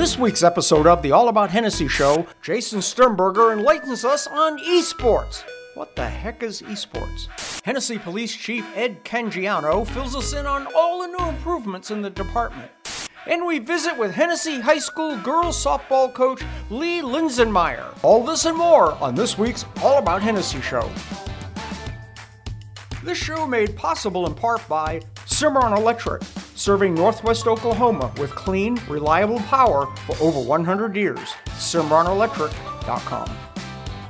this week's episode of the All About Hennessey Show, Jason Sternberger enlightens us on esports. What the heck is esports? Hennessey Police Chief Ed Cangiano fills us in on all the new improvements in the department. And we visit with Hennessey High School girls softball coach Lee Linsenmeyer. All this and more on this week's All About Hennessey Show. This show made possible in part by Cimarron Electric, serving northwest Oklahoma with clean, reliable power for over 100 years. CimarronElectric.com.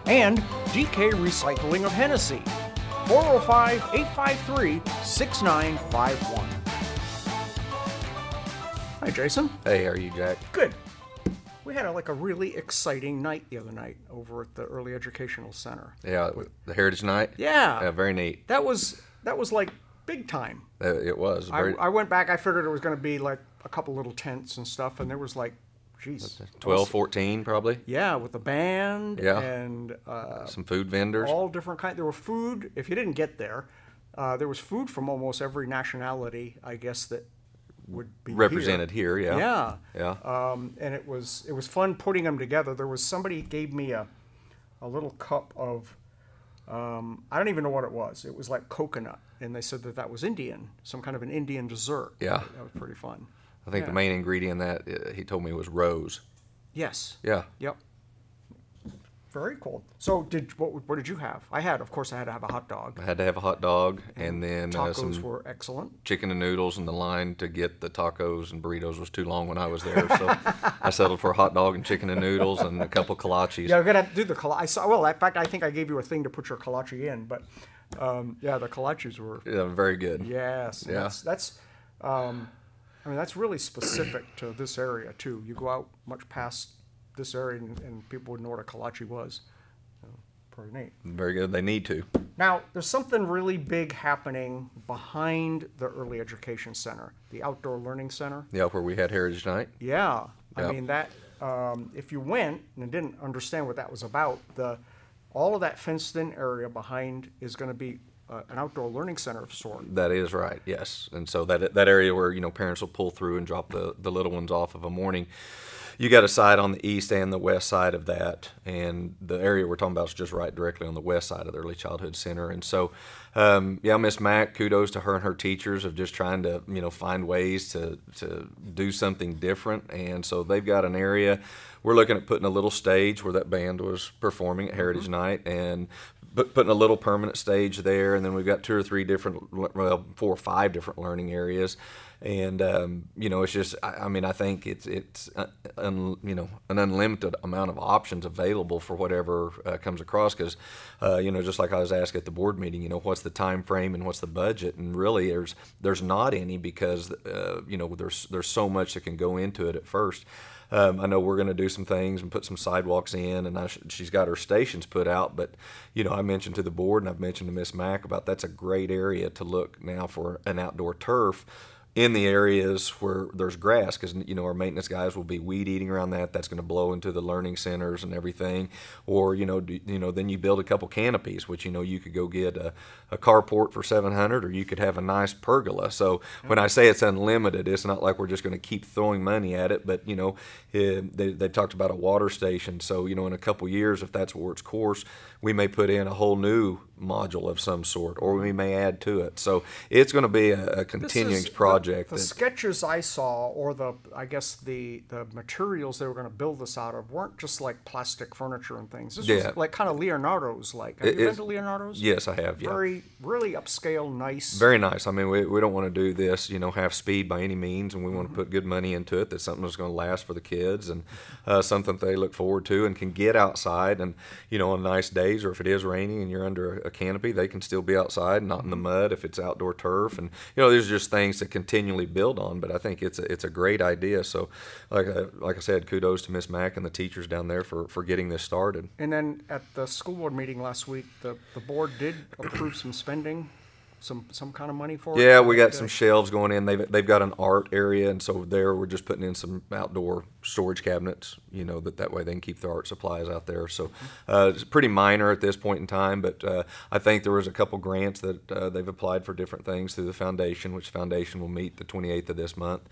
And DK Recycling of Hennessey, 405 853 6951. Hi, Jason. Hey, how are you, Jack? Good. We had a, like a really exciting night the other night over at the Early Educational Center. Yeah, the Heritage Night. Yeah. Yeah, very neat. That was that was like big time. It was I, very I went back. I figured it was going to be like a couple little tents and stuff, and there was like, geez, 12, 14 probably. yeah, with a band Yeah. and uh, Some food vendors. all different kind. There were food. If you didn't get there, uh, there was food from almost every nationality, I guess that would be represented here. yeah. Yeah. Yeah. Um, and it was it was fun putting them together. There was somebody gave me a a little cup of um, I don't even know what it was. It was like coconut, and they said that that was Indian, some kind of an Indian dessert. Yeah. that was pretty fun. I think yeah. the main ingredient in that uh, he told me was rose. Yes. Yeah. Yep. Very cool. So did what? What did you have? I had, of course, I had to have a hot dog. I had to have a hot dog and then uh, Tacos some were excellent. chicken and noodles, and the line to get the tacos and burritos was too long when I was there. So I settled for a hot dog and chicken and noodles and a couple kolaches. Yeah, we're gonna have to do the kolache. Saw. Well, in fact, I think I gave you a thing to put your kolache in, but um, yeah, the kolaches were Yeah, very good. Yes, Yeah. that's that's. Um, I mean, that's really specific to this area too. You go out much past this area, and, and people would know what a kolache was. So, pretty neat. Very good. They need to. Now, there's something really big happening behind the Early Education Center, the Outdoor Learning Center. Yeah, where we had Heritage Night. Yeah, I mean that. Um, if you went and didn't understand what that was about, the all of that fenced-in area behind is going to be uh, an outdoor learning center of sort. That is right, yes. And so that that area where you know parents will pull through and drop the, the little ones off of a morning, you got a side on the east and the west side of that, and the area we're talking about is just right directly on the west side of the Early Childhood Center. And so, um, yeah, Miss Mack, kudos to her and her teachers of just trying to you know find ways to to do something different. And so they've got an area. We're looking at putting a little stage where that band was performing at Heritage Night, and putting a little permanent stage there, and then we've got two or three different, well, four or five different learning areas, and um, you know, it's just, I, I mean, I think it's it's uh, un, you know an unlimited amount of options available for whatever uh, comes across, because uh, you know, just like I was asked at the board meeting, you know, what's the time frame and what's the budget, and really, there's there's not any because uh, you know there's there's so much that can go into it at first. Um, I know we're going to do some things and put some sidewalks in, and sh- she's got her stations put out. But you know, I mentioned to the board, and I've mentioned to Miss Mack about that's a great area to look now for an outdoor turf in the areas where there's grass because you know our maintenance guys will be weed eating around that that's going to blow into the learning centers and everything. Or you know do, you know then you build a couple canopies which you know you could go get a, a carport for 700 or you could have a nice pergola. So when i say it's unlimited it's not like we're just going to keep throwing money at it but you know eh, they, they talked about a water station. So you know in a couple years if that's where its course we may put in a whole new module of some sort or we may add to it so it's going to be a, a continuing project The, the sketches I saw, or the I guess the the materials they were going to build this out of, weren't just like plastic furniture and things. This Yeah. was like kind of Leonardo's. Like, have It you been to Leonardo's? yes i have yeah Very, really upscale, nice. Very nice. I mean, we, we don't want to do this, you know, half speed by any means, and we Mm-hmm. want to put good money into it. That's something that's going to last for the kids and uh, something they look forward to and can get outside. And you know, on nice days, or if it is raining and you're under a, a canopy, they can still be outside, not in the mud if it's outdoor turf. And you know, there's just things to continually build on. But I think it's a, it's a great idea. So, like I, like I said, kudos to Miss Mack and the teachers down there for, for getting this started. And then at the school board meeting last week, the, the board did approve some spending some some kind of money for it? Yeah, we got some shelves going in. They've they've got an art area, and so there we're just putting in some outdoor storage cabinets. You know that that way they can keep their art supplies out there. So uh, it's pretty minor at this point in time, but uh, I think there was a couple grants that uh, they've applied for different things through the foundation, which foundation will meet the 28th of this month.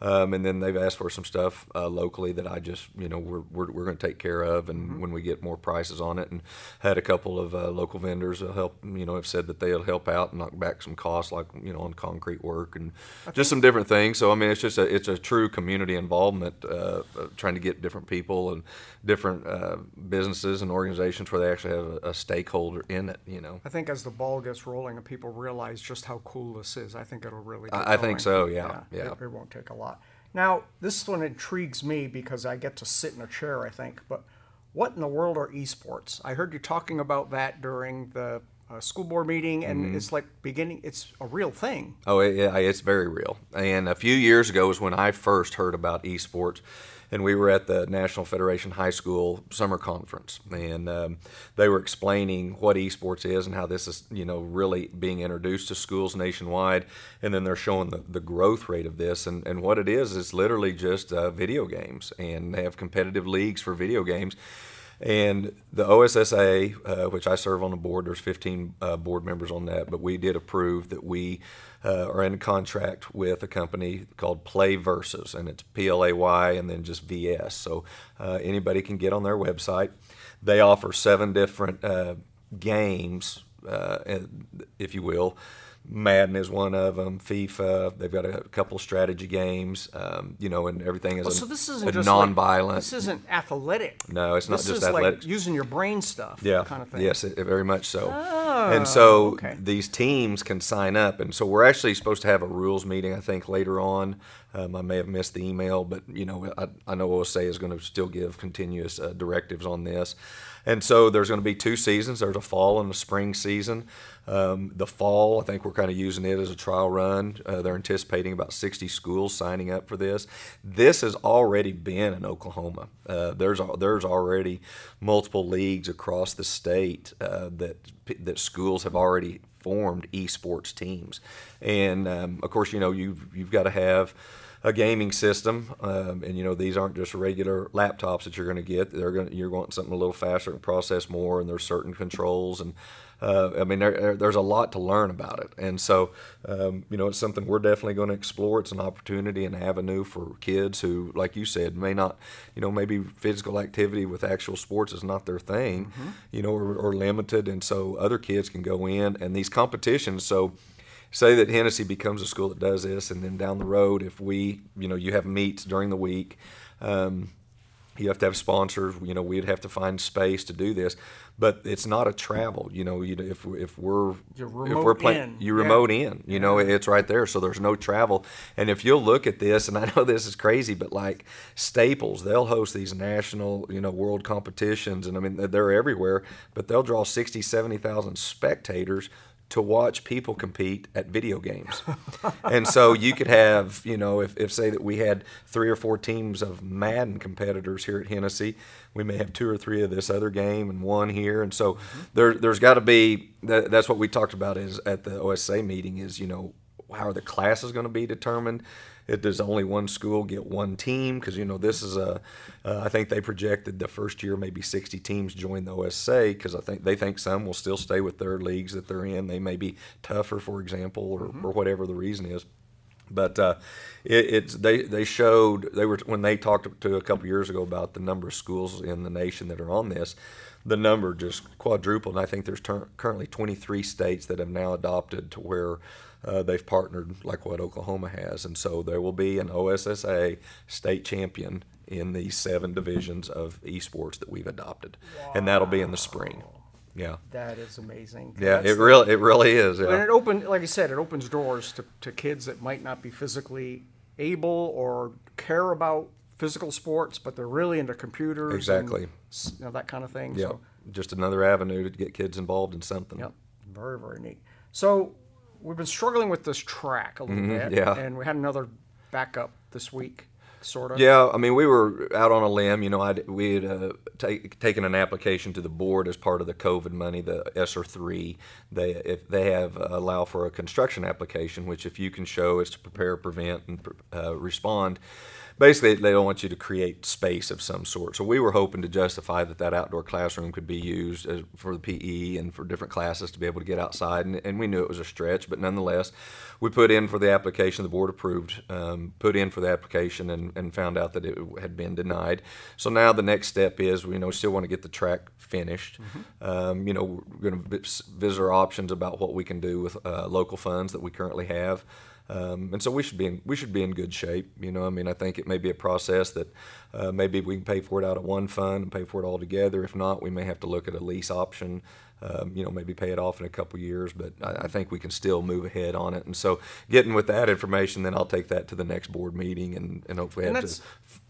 Um, and then they've asked for some stuff uh, locally that I just, you know, we're, we're, we're going to take care of, and when we get more prices on it, and had a couple of uh, local vendors that help, you know, have said that they'll help out and knock back some costs, like you know, on concrete work and just some different things. So I mean, it's just a it's a true community involvement, uh, uh, trying to get different people and different uh, businesses and organizations where they actually have a, a stakeholder in it. You know. I think as the ball gets rolling and people realize just how cool this is, I think it'll really. I- I think so, yeah, yeah. It, it won't take a lot. Now, this one intrigues me because I get to sit in a chair. I think, but what in the world are esports? I heard you talking about that during the uh, school board meeting, and Mm-hmm. it's like beginning. It's a real thing. Oh, it, it's very real. And a few years ago was when I first heard about esports, and we were at the National Federation High School summer conference, and um, they were explaining what esports is and how this is, you know, really being introduced to schools nationwide. And then they're showing the, the growth rate of this, and, and what it is is literally just uh, video games, and they have competitive leagues for video games. And the OSSA, uh, which I serve on the board, there's 15 uh, board members on that, but we did approve that we uh, are in contract with a company called Play Versus, and it's P L A Y and then just VS. So uh, anybody can get on their website. They offer seven different uh, games, uh, if you will. Madden is one of them. FIFA. They've got a couple strategy games. Um, you know, and everything is Oh, a, so this isn't a just non-violent. Like, this isn't athletic. No, it's not this just is athletics. like using your brain stuff. Yeah. kind of thing. Yes, it, very much so. and so Oh, okay. these teams can sign up, and so we're actually supposed to have a rules meeting. I think later on. Um, I may have missed the email, but you know, I, I know OSA is going to still give continuous uh, directives on this. And so there's going to be two seasons. There's a fall and a spring season. Um, the fall, I think we're kind of using it as a trial run. Uh, they're anticipating about 60 schools signing up for this. This has already been in Oklahoma. Uh, there's there's already multiple leagues across the state uh, that that schools have already formed esports teams, and um, of course, you know you've you've got to have a gaming system, um, and you know these aren't just regular laptops that you're going to get. They're going you're wanting something a little faster and process more, and there's certain controls and. Uh, I mean, there, there's a lot to learn about it, and so um, you know it's something we're definitely going to explore. It's an opportunity and avenue for kids who, like you said, may not, you know, maybe physical activity with actual sports is not their thing, you know, or, or limited, and so other kids can go in and these competitions. So say that Hennessey becomes a school that does this, and then down the road, if we, you know, you have meets during the week, um, you have to have sponsors. You know, we'd have to find space to do this, but it's not a travel. You know, you if if we're if we're playing, in. you Yeah. remote in. You know, it's right there, so there's no travel. And if you'll look at this, and I know this is crazy, but like Staples, they'll host these national, you know, world competitions, and I mean they're everywhere, but they'll draw 60, 70,000 spectators to watch people compete at video games. and so you could have, you know, if, if say that we had three or four teams of Madden competitors here at Hennessey, we may have two or three of this other game and one here. And so mm-hmm. there, there's got to be, that, that's what we talked about is at the OSA meeting is, you know, how are the classes going to be determined? It, does only one school get one team? Because you know this is a, uh, I think they projected the first year maybe 60 teams join the OSA because I think they think some will still stay with their leagues that they're in. They may be tougher, for example, or, or whatever the reason is. But uh, it, it's they they showed they were when they talked to a couple years ago about the number of schools in the nation that are on this, the number just quadrupled. And I think there's tur- currently 23 states that have now adopted to where uh, they've partnered like what Oklahoma has, and so there will be an OSSA state champion in these seven divisions of esports that we've adopted, and that'll be in the spring. Yeah, That is amazing. yeah, That's it the- really it really is. And it open, like I said, it opens doors to, to kids that might not be physically able or care about physical sports, but they're really into computers. Exactly. s- you know, that kind of thing. Yeah, So, just another avenue to get kids involved in something. yep, very, very neat. So we've been struggling with this track a little bit. Mm-hmm. yeah. And we had another backup this week. Sort of? Yeah, I mean, we were out on a limb. You know, I'd, we had uh, take, taken an application to the board as part of the COVID money, the ESSER three. They if they have uh, allow for a construction application, which if you can show is to prepare, prevent, and uh, respond basically they don't want you to create space of some sort. So we were hoping to justify that that outdoor classroom could be used as, for the PE and for different classes to be able to get outside. And, and, we knew it was a stretch, but nonetheless, we put in for the application. The board approved, um, put in for the application, and, and found out that it had been denied. So now the next step is, you know, we still want to get the track finished. Mm-hmm. Um, you know, we're going to visit our options about what we can do with uh, local funds that we currently have. Um, and so we should be in we should be in good shape. You know, I mean, I think it may be a process that uh, maybe we can pay for it out of one fund and pay for it all together. If not, we may have to look at a lease option um, you know, maybe pay it off in a couple years. But I, I, think we can still move ahead on it. And so, getting with that information, then I'll take that to the next board meeting and, and hopefully and have to,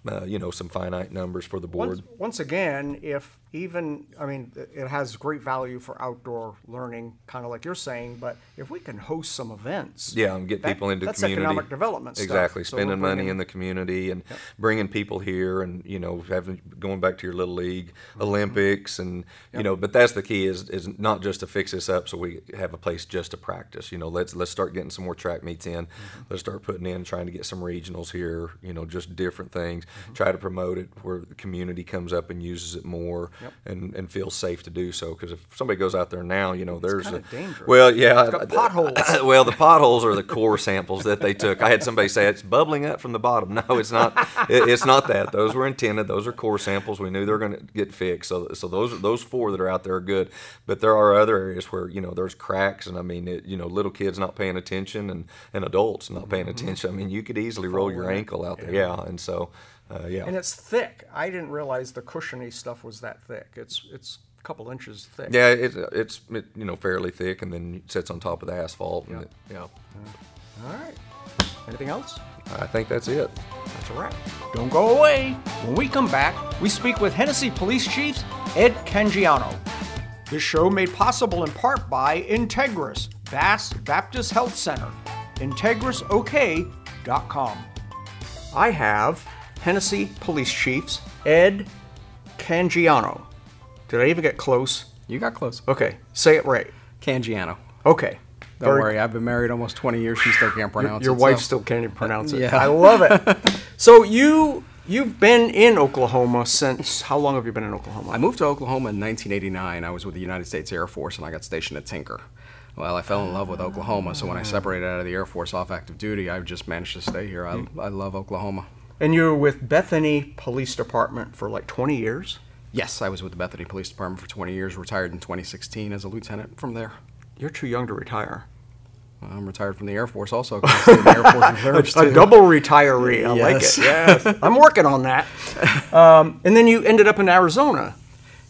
uh, you know, some finite numbers for the board. Once, once again, if even, I mean, it has great value for outdoor learning, kind of like you're saying. But if we can host some events, yeah, and get that, people into that's community, economic development. Exactly, stuff. spending so money in the community and bringing people here, and you know, having going back to your little league mm-hmm. Olympics, and you know, but that's the key is is not just to fix this up so we have a place just to practice. You know, let's let's start getting some more track meets in. Mm-hmm. Let's start putting in trying to get some regionals here. You know, just different things. Mm-hmm. Try to promote it where the community comes up and uses it more yep. and and feels safe to do so. Because if somebody goes out there now, you know, there's a, dangerous. well, yeah, it's got potholes. well, the potholes are the core samples that they took. I had somebody say it's bubbling up from the bottom. No, it's not. It, it's not that. Those were intended. Those are core samples. We knew they were going to get fixed. So so those those four that are out there are good. But there are other areas where you know there's cracks, and I mean, it, you know, little kids not paying attention and and adults not paying mm-hmm. attention. I mean, you could easily roll your ankle out there, yeah, and so. Uh, yeah. And it's thick. I didn't realize the cushiony stuff was that thick. It's it's a couple inches thick. Yeah, it, it's it, you know fairly thick, and then it sits on top of the asphalt. And It, yeah. All right. Anything else? I think that's it. That's a wrap. Don't go away. When we come back, we speak with Hennessey Police Chief Ed Cangiano. This show made possible in part by Integris, Bass Baptist Health Center, IntegrisOK.com. I have Hennessey Police Chiefs Ed Cangiano. Did I even get close? You got close. Okay, say it right. Cangiano. Okay. Don't Very, worry, I've been married almost 20 years. She still can't pronounce your, it. Your wife so. still can't even pronounce it. Yeah. I love it. so you you've been in Oklahoma since how long have you been in Oklahoma? I moved to Oklahoma in 1989. I was with the United States Air Force and I got stationed at Tinker. Well, I fell in love with Oklahoma, so when I separated out of the Air Force off active duty, I just managed to stay here. I, hmm. I love Oklahoma. And you were with Bethany Police Department for like 20 years? Yes, I was with the Bethany Police Department for 20 years, retired in 2016 as a lieutenant from there. You're too young to retire. I'm retired from the Air Force also. Air Force a, a, double retiree. I yes. like it. Yes. I'm working on that. Um, and then you ended up in Arizona.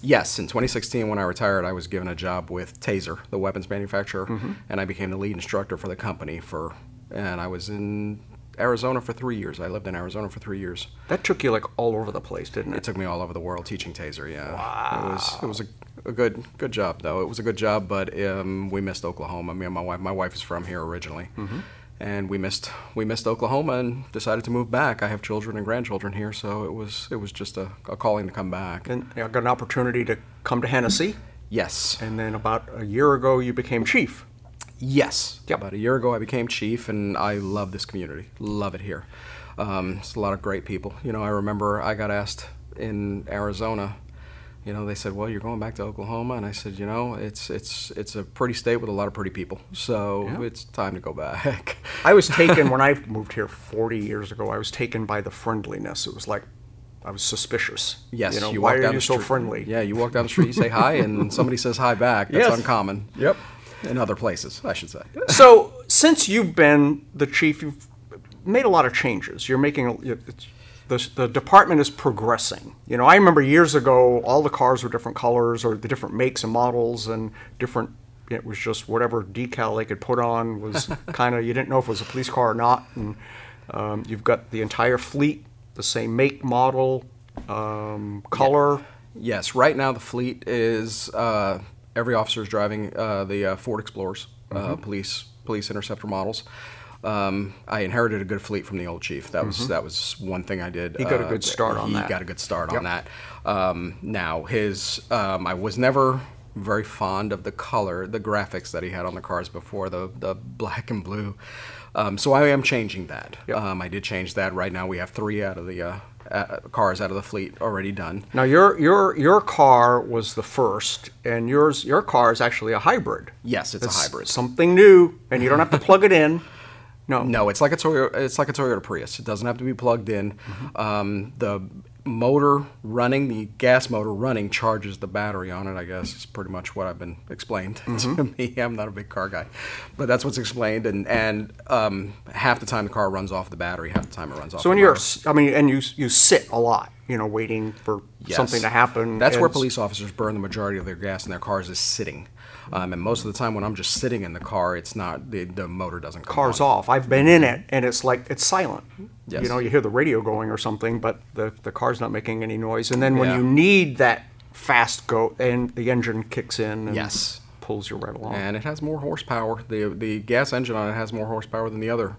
Yes, in 2016, when I retired, I was given a job with Taser, the weapons manufacturer, mm-hmm. and I became the lead instructor for the company. For and I was in Arizona for three years. I lived in Arizona for three years. That took you like all over the place, didn't it? It took me all over the world teaching taser. Yeah. Wow. It was it was a, a good good job though. It was a good job, but um, we missed Oklahoma. Me and my wife. My wife is from here originally. Mm-hmm. And we missed we missed Oklahoma and decided to move back. I have children and grandchildren here, so it was it was just a, a calling to come back. And I got an opportunity to come to Hennessey. Yes. And then about a year ago, you became chief. Yes. Yep. About a year ago, I became chief, and I love this community. Love it here. Um, it's a lot of great people. You know, I remember I got asked in Arizona. You know, they said, "Well, you're going back to Oklahoma," and I said, "You know, it's it's it's a pretty state with a lot of pretty people, so yeah. it's time to go back." I was taken when I moved here 40 years ago. I was taken by the friendliness. It was like I was suspicious. Yes, you know, you why walk are down you the so friendly? Yeah, you walk down the street, you say hi, and somebody says hi back. That's yes. uncommon. Yep in other places, I should say. so, since you've been the chief, you've made a lot of changes. You're making the, the department is progressing. You know, I remember years ago, all the cars were different colors or the different makes and models and different. It was just whatever decal they could put on was kind of you didn't know if it was a police car or not. And um, you've got the entire fleet, the same make, model, um, color. Yeah. Yes, right now the fleet is. Uh, every officer is driving uh, the uh, Ford Explorers, uh, mm-hmm. police police interceptor models. Um, I inherited a good fleet from the old chief. That was that was one thing I did. He got a good start on he that. got a good start Yep. on that. Um, now his, um, I was never very fond of the color, the graphics that he had on the cars before, the the black and blue. Um, so I am changing that. Yep. Um, I did change that. Right now we have three out of the uh, uh, cars out of the fleet already done. Now your your your car was the first, and yours your car is actually a hybrid. Yes, it's a hybrid. Something new, and you don't have to plug it in. No. No, it's like a Toyota. It's like a Toyota Prius. It doesn't have to be plugged in. Um, the motor running, the gas motor running, charges the battery on it. I guess is pretty much what I've been explained to me. I'm not a big car guy, but that's what's explained. And and um, half the time the car runs off the battery, half the time it runs off. So when you're, I mean, and you you sit a lot, you know, waiting for Yes. something to happen. That's where police officers burn the majority of their gas in their cars is sitting. Um, and most of the time when I'm just sitting in the car, it's not the, the motor doesn't come Car's on. off. I've been in it, and it's like it's silent. Yes. You know, you hear the radio going or something, but the the car's not making any noise. And then when Yeah. you need that fast go, and the engine kicks in and Yes. Pulls you right along. and it has more horsepower. the The gas engine on it has more horsepower than the other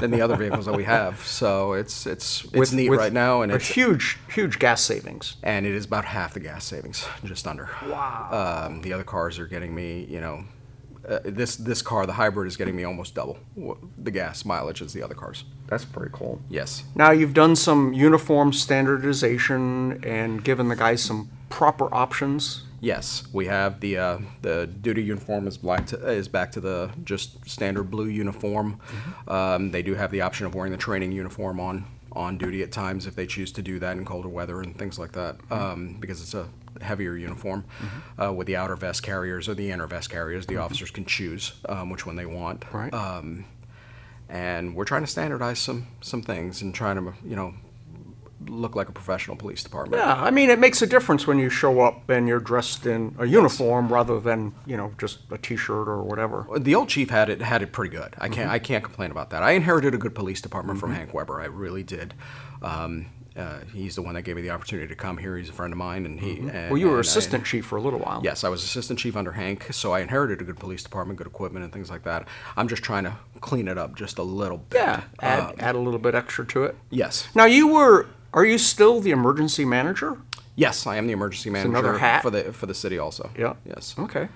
than the other vehicles that we have. So it's it's it's With- neat with right now, and a it's huge huge gas savings. and it is about half the gas savings, just under. Wow. Um, the other cars are getting me, you know, uh, this this car, the hybrid, is getting me almost double the gas mileage as the other cars. That's pretty cool. Yes. Now you've done some uniform standardization and given the guys some proper options. Yes, we have the uh, the duty uniform is black to, is back to the just standard blue uniform. Um, they do have the option of wearing the training uniform on on duty at times if they choose to do that in colder weather and things like that um, because it's a heavier uniform. Uh, with the outer vest carriers or the inner vest carriers, the officers can choose um, which one they want. Right. Um, and we're trying to standardize some some things and trying to you know look like a professional police department. Yeah, I mean, it makes a difference when you show up and you're dressed in a uniform rather than you know just a T-shirt or whatever. The old chief had it had it pretty good. I can't I can't complain about that. I inherited a good police department from Hank Weber. I really did. Um, uh, he's the one that gave me the opportunity to come here. He's a friend of mine, and he. And, Well, you were I- assistant chief for a little while. Yes, I was assistant chief under Hank, so I inherited a good police department, good equipment, and things like that. I'm just trying to clean it up just a little bit. Yeah, add Uh, add a little bit extra to it. yes. Now you were. Are you still the emergency manager? Yes, I am the emergency manager for the for the city also. Yeah. Yes. Okay,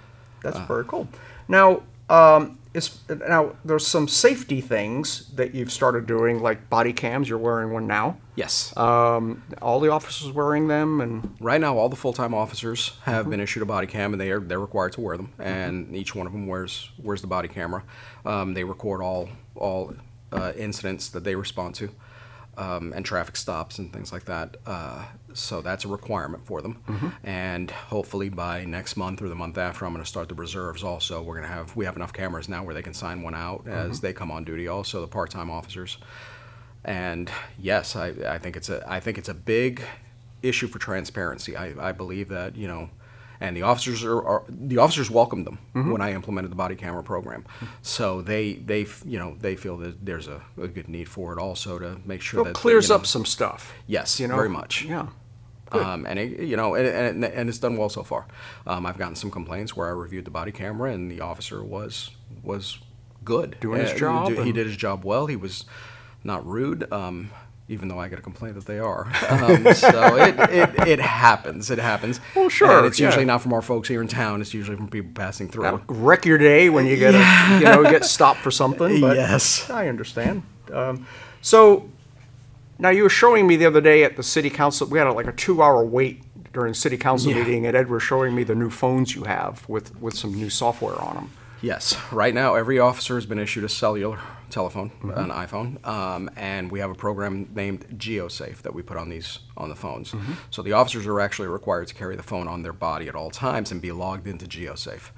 that's very cool. Now, um, is now there's some safety things that you've started doing, like body cams. You're wearing one now. Yes. Um, all the officers wearing them, and Right now, all the full-time officers have been issued a body cam, and they are they're required to wear them. And each one of them wears wears the body camera. Um, they record all all uh, incidents that they respond to, um, and traffic stops and things like that. Uh, so that's a requirement for them. And hopefully by next month or the month after, I'm going to start the reserves. Also, we're going to have we have enough cameras now where they can sign one out as they come on duty. Also, the part-time officers. And yes, I, I think it's a I think it's a big issue for transparency. I, I believe that you know, and the officers are, are the officers welcomed them Mm-hmm. when I implemented the body camera program. So they they you know they feel that there's a, a good need for it also to make sure it that clears you know, up some stuff. Yes, you know, very much. Yeah. Um, and it, you know, and, and, and it's done well so far. Um, I've gotten some complaints where I reviewed the body camera and the officer was was good, Doing his Uh, he job He, did his job well. He was not rude, um, even though I get a complaint that they are. Um, so it, it, it happens. It happens. Well, sure, And it's yeah. usually not from our folks here in town. It's usually from people passing through. That'll wreck your day when you get a, you know get stopped for something. But Yes. I understand. Um, so now you were showing me the other day at the city council. We had a, like a two-hour wait during city council Yeah. meeting, and Ed was showing me the new phones you have with with some new software on them. Yes. Right now, every officer has been issued a cellular telephone, mm-hmm. an iPhone, um, and we have a program named GeoSafe that we put on these on the phones. Mm-hmm. So the officers are actually required to carry the phone on their body at all times and be logged into GeoSafe.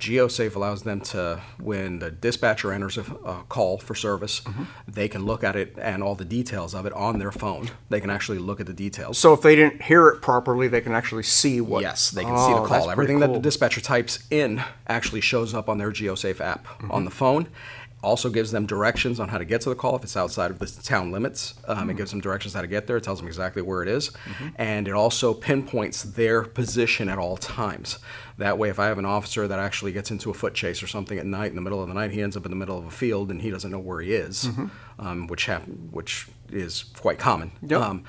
GeoSafe allows them to, when the dispatcher enters a, a call for service, mm-hmm. they can look at it and all the details of it on their phone. They can actually look at the details. So if they didn't hear it properly, they can actually see what. Yes, they can see oh, the Oh, call. Everything that the dispatcher types in actually shows up on their GeoSafe app on the phone. Also gives them directions on how to get to the call if it's outside of the town limits. Um, It gives them directions how to get there. It tells them exactly where it is. and it also pinpoints their position at all times. That way, if I have an officer that actually gets into a foot chase or something at night in the middle of the night, he ends up in the middle of a field and he doesn't know where he is, um, which hap- which is quite common. Yep. Um,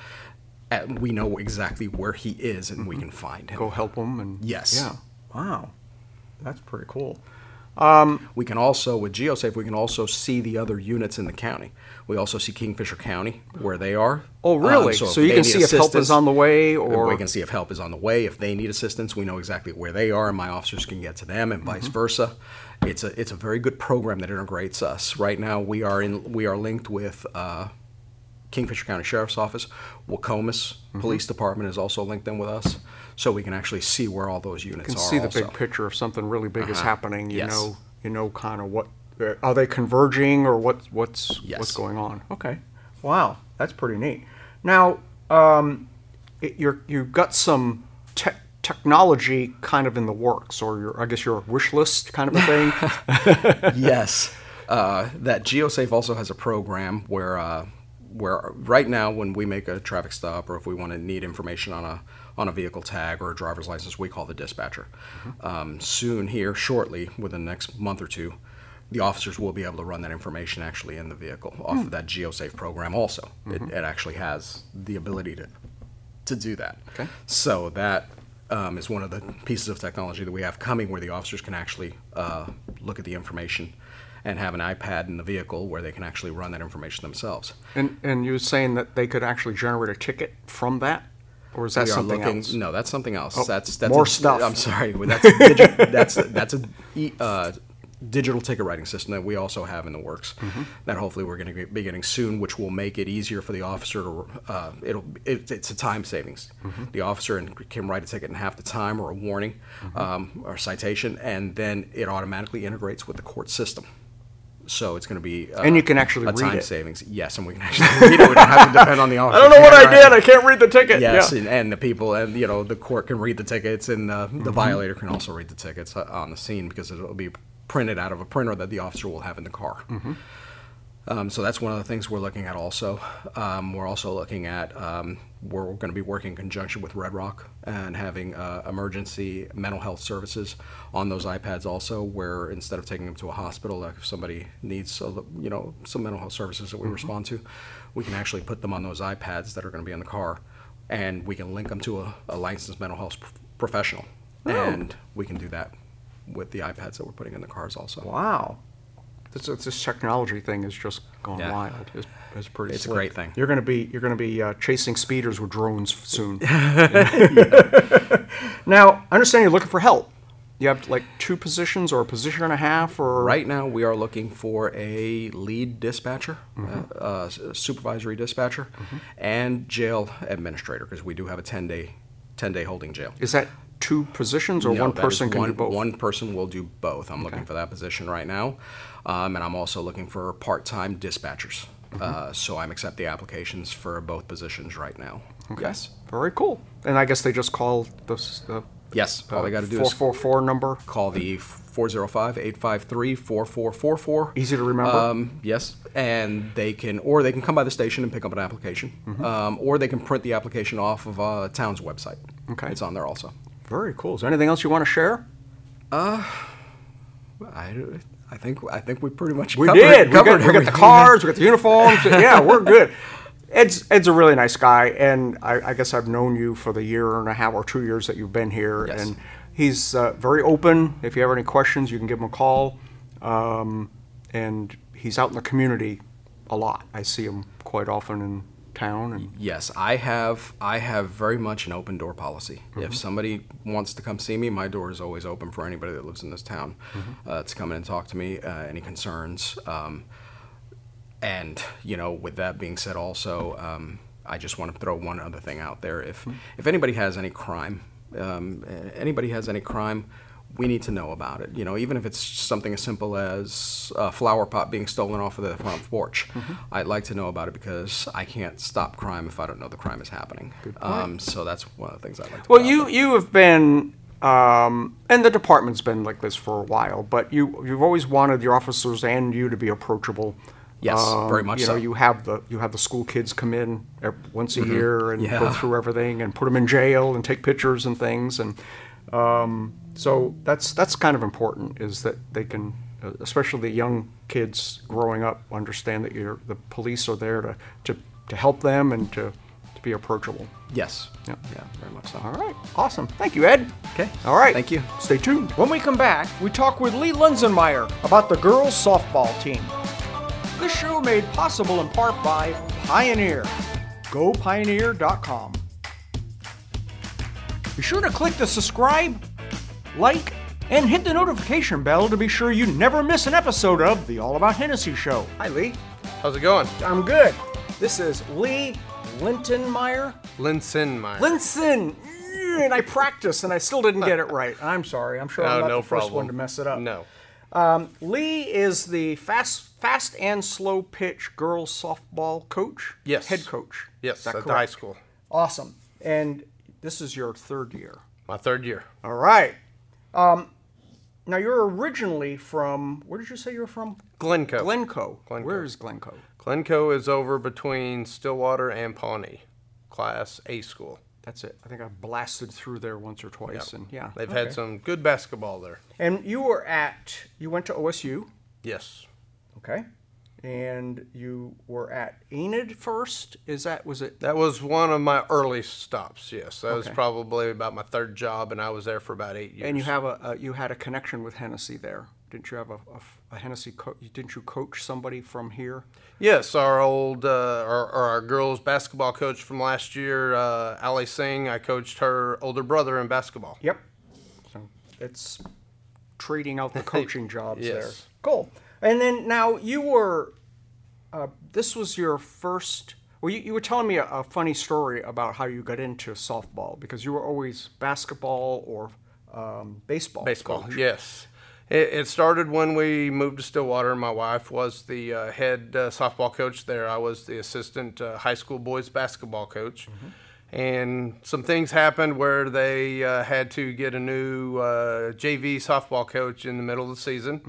and we know exactly where he is and we can find him. Go help him and Yes. Yeah. Wow. That's pretty cool. We can also, with GeoSafe, we can also see the other units in the county. We also see Kingfisher County, where they are. Oh, really? Um, so if you can see if help is on the way or we can see if help is on the way. If they need assistance, we know exactly where they are, and my officers can get to them, and vice Mm-hmm. versa. It's a it's a very good program that integrates us. Right now, we are in we are linked with uh, Kingfisher County Sheriff's Office, Wacomas Mm-hmm. Police Department is also linked in with us, so we can actually see where all those units you can are. see the also. big picture if something really big is Uh-huh. happening. You Yes. know, you know, kind of what uh, are they converging or what what's Yes. what's going on. Okay, wow, that's pretty neat. Now, um, it, you're you've got some te- technology kind of in the works, or your I guess your wish list kind of a thing. yes. Uh, that GeoSafe also has a program where, uh, where right now when we make a traffic stop or if we want to need information on a on a vehicle tag or a driver's license, we call the dispatcher. Um, soon here, shortly, within the next month or two, the officers will be able to run that information actually in the vehicle off of that GeoSafe program. Also, it, it actually has the ability to to do that. Okay. So that um, is one of the pieces of technology that we have coming where the officers can actually uh, look at the information and have an iPad in the vehicle where they can actually run that information themselves. and and you were saying that they could actually generate a ticket from that, or is that something looking, else? No, that's something else. Oh, that's that's more a, stuff. I'm sorry. That's a digi- that's that's a uh, digital ticket writing system that we also have in the works. Mm-hmm. That hopefully we're going to be getting soon, which will make it easier for the officer to. Uh, it'll it, it's a time savings. Mm-hmm. The officer can write a ticket in half the time, or a warning, Mm-hmm. um, or citation, and then it automatically integrates with the court system. So it's going to be uh, And you can actually a read time it. savings. Yes, and we can actually read it. We don't have to depend on the officer. I don't know what I did. I can't read the ticket. Yes, Yeah. and, and the people, and you know, the court can read the tickets, and uh, Mm-hmm. the violator can also read the tickets uh, on the scene because it'll be printed out of a printer that the officer will have in the car. Mm-hmm. Um, so that's one of the things we're looking at. Also, um, we're also looking at um, we're going to be working in conjunction with Red Rock and having uh, emergency mental health services on those iPads. Also, where instead of taking them to a hospital, like if somebody needs, a you know, some mental health services that we respond to, we can actually put them on those iPads that are going to be in the car, and we can link them to a, a licensed mental health p- professional, and we can do that with the iPads that we're putting in the cars also. Wow. This, this technology thing is just gone Yeah. wild. It's, it's pretty. It's a great thing. You're gonna be you're gonna be uh, chasing speeders with drones soon. now, I understand you're looking for help. You have like two positions or a position and a half, or Right now, we are looking for a lead dispatcher, uh, uh, supervisory dispatcher, and jail administrator because we do have a 10 day 10 day holding jail. Is that two positions or No, one person can one, do both? One person will do both. I'm looking for that position right now, um, and I'm also looking for part time dispatchers. Mm-hmm. Uh, so I'm accepting applications for both positions right now. Yes. Very cool. And I guess they just call this the Yes. All they got to do four is four four number. call the 405-853-4444. Easy to remember. Um, yes, and they can, or they can come by the station and pick up an application, Mm-hmm. um, or they can print the application off of uh, town's website. Okay. it's on there also. Very cool. Is there anything else you want to share? Uh, I, I think I think we pretty much We covered, did. We got, covered we got the cars. We got the uniforms. yeah, we're good. Ed's Ed's a really nice guy, and I, I guess I've known you for the year and a half or two years that you've been here, Yes. and he's uh, very open. If you have any questions, you can give him a call, um, and he's out in the community a lot. I see him quite often in town, and Yes, I have. I have very much an open door policy. Mm-hmm. If somebody wants to come see me, my door is always open for anybody that lives in this town Mm-hmm. uh, to come in and talk to me. Uh, any concerns? Um, and you know, with that being said, also, um, I just want to throw one other thing out there. If Mm-hmm. if anybody has any crime, um, anybody has any crime. We need to know about it. You know, even if it's something as simple as a flower pot being stolen off of the front porch, Mm-hmm. I'd like to know about it because I can't stop crime if I don't know the crime is happening. Um, so that's one of the things I'd like to. well, you you have been um, and the department's been like this for a while, but you you've always wanted your officers and you to be approachable. Yes, very much you so. know, you have the you have the school kids come in once a year and go Mm-hmm. Through everything and put them in jail and take pictures and things, and um, so that's that's kind of important is that they can, uh, especially the young kids growing up, understand that you're the police are there to to, to help them and to, to be approachable. Yes. Yep. Yeah, very much so. All right, awesome. Thank you, Ed. Okay. All right. Thank you. Stay tuned. When we come back, we talk with Lee Linsenmeyer about the girls' softball team. This show made possible in part by Pioneer. GoPioneer.com. Be sure to click the subscribe, like, and hit the notification bell to be sure you never miss an episode of the All About Hennessey Show. Hi, Lee. How's it going? I'm good. This is Lee Lintonmeyer. Linson, my. Linson. And I practiced and I still didn't get it right. I'm sorry. I'm sure I'm No, not no the first one to mess it up. No. Um, Lee is the fast, fast and slow pitch girls softball coach. Yes. Head coach. Yes, Is that at the high school. Awesome. And this is your third year. My third year. All right. Um, now you're originally from. Where did you say you're from? Glencoe. Glencoe. Glencoe. Where is Glencoe? Glencoe is over between Stillwater and Pawnee, Class A school. That's it. I think I blasted through there once or twice, and yeah, They've okay. had some good basketball there. And you were at. You went to OSU. Yes. Okay. And you were at Enid first. Is that was it? That was one of my early stops. Yes, that was probably about my third job, and I was there for about eight years. And you have a, a you had a connection with Hennessey there, didn't you? Have a, a, a Hennessey co- Didn't you coach somebody from here? Yes, our old, uh, our, our our girls basketball coach from last year, uh, Ali Singh. I coached her older brother in basketball. Yep. So it's trading out the coaching jobs there. Cool. And then now you were. Uh, this was your first. Well, you, you were telling me a, a funny story about how you got into softball because you were always basketball or um, baseball. Baseball, coach. yes. It, it started when we moved to Stillwater. My wife was the uh, head uh, softball coach there. I was the assistant uh, high school boys basketball coach. And some things happened where they uh, had to get a new uh, JV softball coach in the middle of the season.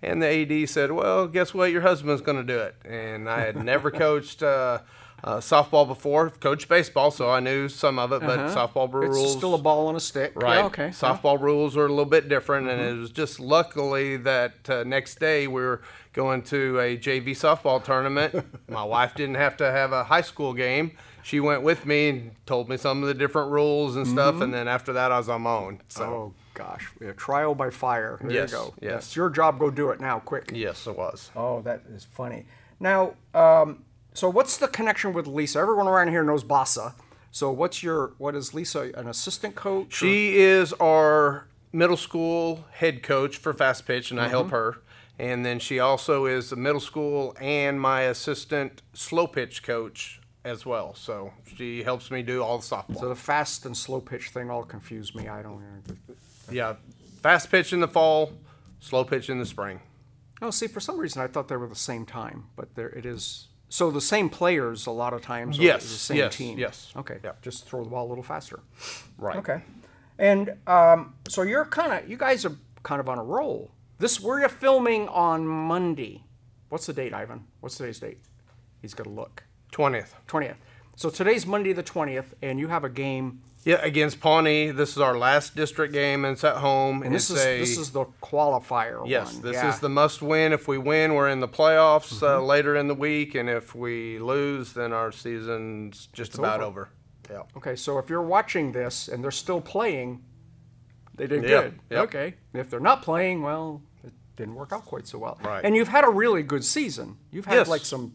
And the AD said, Well, guess what? Your husband's going to do it. And I had never coached. Uh, uh, softball before, coached baseball, so I knew some of it, but softball Uh-huh. It's rules. still a ball on a stick. Right. Yeah, okay. yeah. Softball rules are a little bit different, and it was just luckily that uh, next day we were going to a JV softball tournament. My wife didn't have to have a high school game. She went with me and told me some of the different rules and stuff, and then after that I was on my own. So Oh gosh, yeah, trial by fire. There Yes, you go. yes. It's your job. Go do it now, quick. yes, it was. Oh, that is funny. Now, um, so what's the connection with Lisa? Everyone around here knows Bassa. So what's your what is Lisa an assistant coach? or- She is our middle school head coach for fast pitch, and I help her. And then she also is the middle school and my assistant slow pitch coach as well. So she helps me do all the softball. so the fast and slow pitch thing all confused me. I don't. Yeah, fast pitch in the fall, slow pitch in the spring. Oh, see, for some reason I thought they were the same time, but there it is. So the same players a lot of times. are Yes, the same yes, team. yes. Okay. Yep. Just throw the ball a little faster. Right. Okay. And um, so you're kind of, you guys are kind of on a roll. This, we're filming on Monday. What's the date, Ivan? What's today's date? He's got to look. Twentieth. 20th. So today's Monday the 20th, and you have a game. Yeah, against Pawnee. This is our last district game, and it's at home. And, this is a this is the qualifier yes. one. This Yeah. is the must-win. If we win, we're in the playoffs uh, Mm-hmm. later in the week, and if we lose, then our season's just about over. over. Yeah. Okay, so if you're watching this and they're still playing, they did Yeah, good. yep. Okay. If they're not playing, well, it didn't work out quite so well. Right. And you've had a really good season. You've had Yes. like some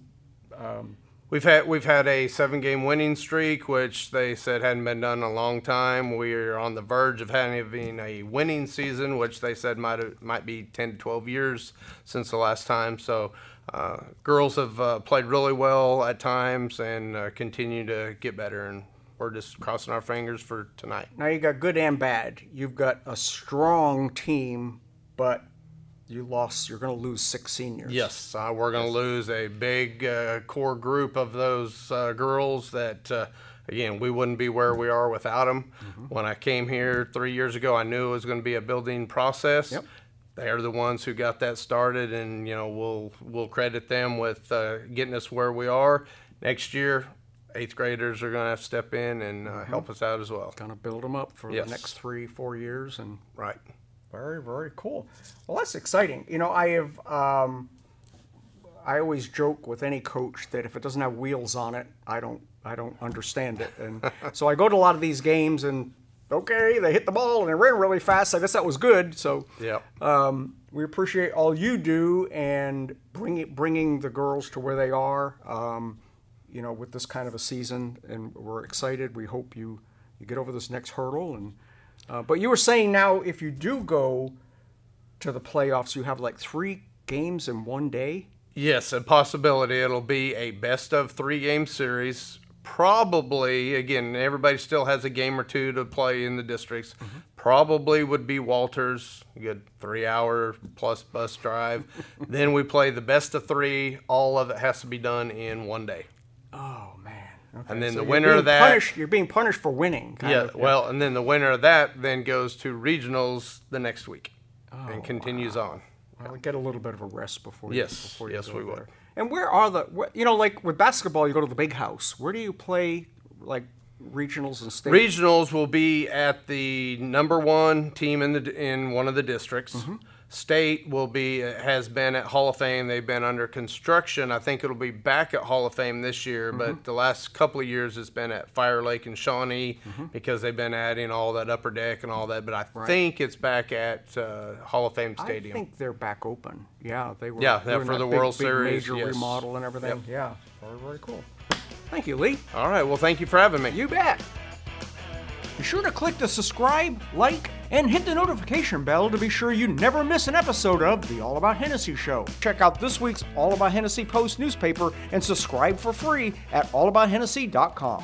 We've had we've had a seven game winning streak, which they said hadn't been done in a long time. We're on the verge of having a winning season, which they said might might be ten to twelve years since the last time. So, uh, girls have uh, played really well at times and uh, continue to get better. And we're just crossing our fingers for tonight. Now you got good and bad. You've got a strong team, but you lost. You're going to lose six seniors. Yes, uh, we're going to lose a big uh, core group of those uh, girls that uh, again, we wouldn't be where we are without them. Mm-hmm. When I came here three years ago, I knew it was going to be a building process. Yep. They are the ones who got that started, and you know we'll we'll credit them with uh, getting us where we are. Next year, eighth graders are going to have to step in and uh, Mm-hmm. help us out as well. Kind of build them up for Yes. the next three, four years, and Right. Very, very cool. Well, that's exciting. You know, I have, um, I always joke with any coach that if it doesn't have wheels on it, I don't, I don't understand it. And so I go to a lot of these games, and okay, they hit the ball and they ran really fast. I guess that was good. So Yep. um, we appreciate all you do and bring it, bringing the girls to where they are. Um, you know, with this kind of a season, and we're excited. We hope you you get over this next hurdle. And uh, but you were saying now, if you do go to the playoffs, you have like three games in one day. Yes, a possibility. It'll be a best of three game series. Probably, again, everybody still has a game or two to play in the districts. Probably would be Walters, a good three hour plus bus drive. then we play the best of three. All of it has to be done in one day. Oh! Okay, And then so the winner of that- punished, you're being punished for winning. kind Yeah, of. well, and then the winner of that then goes to regionals the next week oh, and continues on. Well, get a little bit of a rest before. You, Yes, before you yes, go we there. would. And where are the? You know, like with basketball, you go to the big house. Where do you play? Like regionals and state. Regionals will be at the number one team in the in one of the districts. Mm-hmm. State will be has been at Hall of Fame. They've been under construction. I think it'll be back at Hall of Fame this year, Mm-hmm. but the last couple of years it's been at Fire Lake and Shawnee because they've been adding all that upper deck and all that. But I think it's back at uh, Hall of Fame Stadium. I think they're back open. Yeah, they were. Yeah, for the big, World big Series, major yes. remodel and everything. Yeah, very very cool. Thank you, Lee. all right. Well, thank you for having me. You bet. Be sure to click the subscribe, like, and hit the notification bell to be sure you never miss an episode of the All About Hennessey Show. Check out this week's All About Hennessey Post newspaper and subscribe for free at allabouthennessey.com.